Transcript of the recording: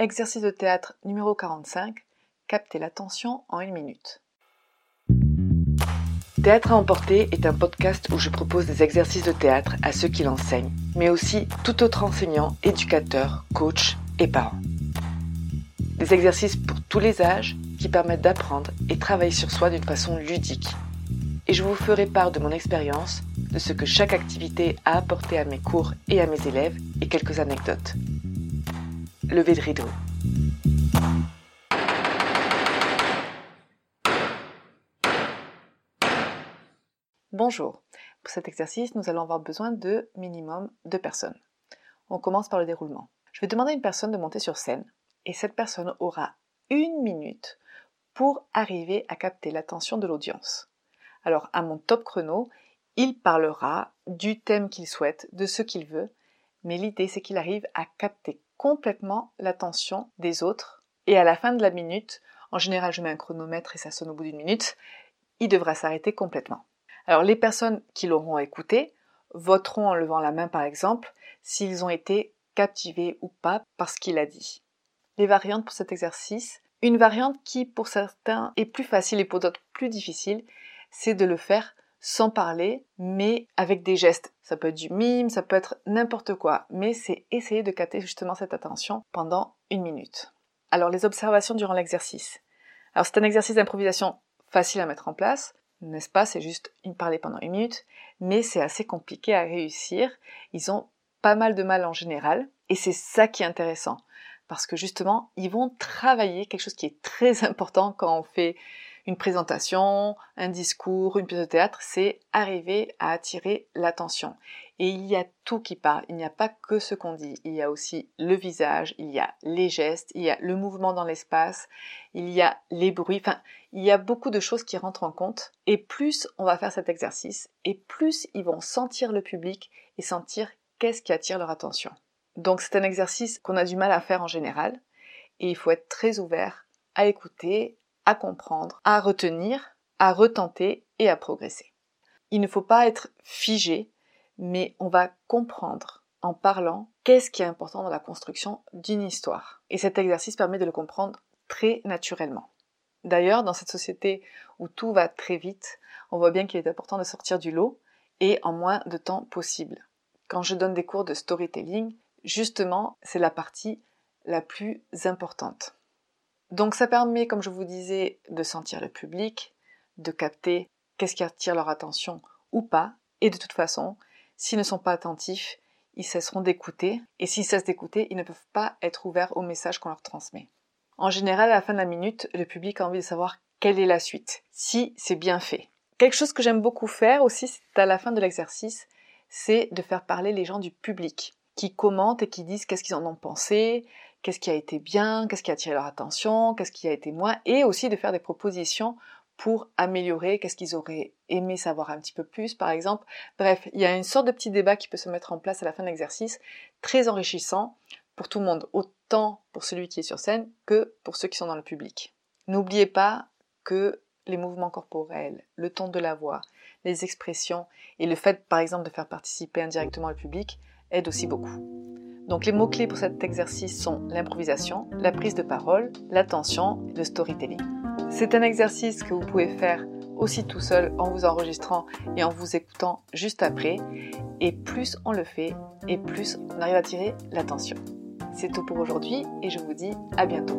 Exercice de théâtre numéro 45. Capter l'attention en une minute. Théâtre à emporter est un podcast où je propose des exercices de théâtre à ceux qui l'enseignent, mais aussi tout autre enseignant, éducateur, coach et parents. Des exercices pour tous les âges qui permettent d'apprendre et travailler sur soi d'une façon ludique. Et je vous ferai part de mon expérience, de ce que chaque activité a apporté à mes cours et à mes élèves et quelques anecdotes. Levez de rideau. Bonjour. Pour cet exercice, nous allons avoir besoin de minimum deux personnes. On commence par le déroulement. Je vais demander à une personne de monter sur scène et cette personne aura une minute pour arriver à capter l'attention de l'audience. Alors à mon top chrono, il parlera du thème qu'il souhaite, de ce qu'il veut, mais l'idée c'est qu'il arrive à capter complètement l'attention des autres et à la fin de la minute, en général je mets un chronomètre et ça sonne au bout d'une minute, il devra s'arrêter complètement. Alors les personnes qui l'auront écouté voteront en levant la main par exemple s'ils ont été captivés ou pas par ce qu'il a dit. Les variantes pour cet exercice. Une variante qui pour certains est plus facile et pour d'autres plus difficile, c'est de le faire sans parler, mais avec des gestes. Ça peut être du mime, ça peut être n'importe quoi, mais c'est essayer de capter justement cette attention pendant une minute. Alors les observations durant l'exercice. Alors c'est un exercice d'improvisation facile à mettre en place n'est-ce pas? C'est juste parler pendant une minute, mais c'est assez compliqué à réussir. Ils ont pas mal de mal en général, et c'est ça qui est intéressant, parce que justement, ils vont travailler quelque chose qui est très important quand on fait une présentation, un discours, une pièce de théâtre, c'est arriver à attirer l'attention. Et il y a tout qui part, il n'y a pas que ce qu'on dit, il y a aussi le visage, il y a les gestes, il y a le mouvement dans l'espace, il y a les bruits, enfin, il y a beaucoup de choses qui rentrent en compte. Et plus on va faire cet exercice, et plus ils vont sentir le public et sentir qu'est-ce qui attire leur attention. Donc c'est un exercice qu'on a du mal à faire en général, et il faut être très ouvert à écouter, à comprendre, à retenir, à retenter et à progresser. Il ne faut pas être figé, mais on va comprendre en parlant qu'est-ce qui est important dans la construction d'une histoire. Et cet exercice permet de le comprendre très naturellement. D'ailleurs, dans cette société où tout va très vite, on voit bien qu'il est important de sortir du lot et en moins de temps possible. Quand je donne des cours de storytelling, justement, c'est la partie la plus importante. Donc ça permet, comme je vous disais, de sentir le public, de capter qu'est-ce qui attire leur attention ou pas, et de toute façon, s'ils ne sont pas attentifs, ils cesseront d'écouter, et s'ils cessent d'écouter, ils ne peuvent pas être ouverts au message qu'on leur transmet. En général, à la fin de la minute, le public a envie de savoir quelle est la suite, si c'est bien fait. Quelque chose que j'aime beaucoup faire aussi, c'est à la fin de l'exercice, c'est de faire parler les gens du public, qui commentent et qui disent qu'est-ce qu'ils en ont pensé, qu'est-ce qui a été bien, qu'est-ce qui a attiré leur attention, qu'est-ce qui a été moins, et aussi de faire des propositions pour améliorer, qu'est-ce qu'ils auraient aimé savoir un petit peu plus, par exemple. Bref, il y a une sorte de petit débat qui peut se mettre en place à la fin de l'exercice, très enrichissant pour tout le monde, autant pour celui qui est sur scène que pour ceux qui sont dans le public. N'oubliez pas que les mouvements corporels, le ton de la voix, les expressions et le fait, par exemple, de faire participer indirectement le public aident aussi beaucoup. Donc les mots-clés pour cet exercice sont l'improvisation, la prise de parole, l'attention le storytelling. C'est un exercice que vous pouvez faire aussi tout seul en vous enregistrant et en vous écoutant juste après. Et plus on le fait, et plus on arrive à tirer l'attention. C'est tout pour aujourd'hui et je vous dis à bientôt.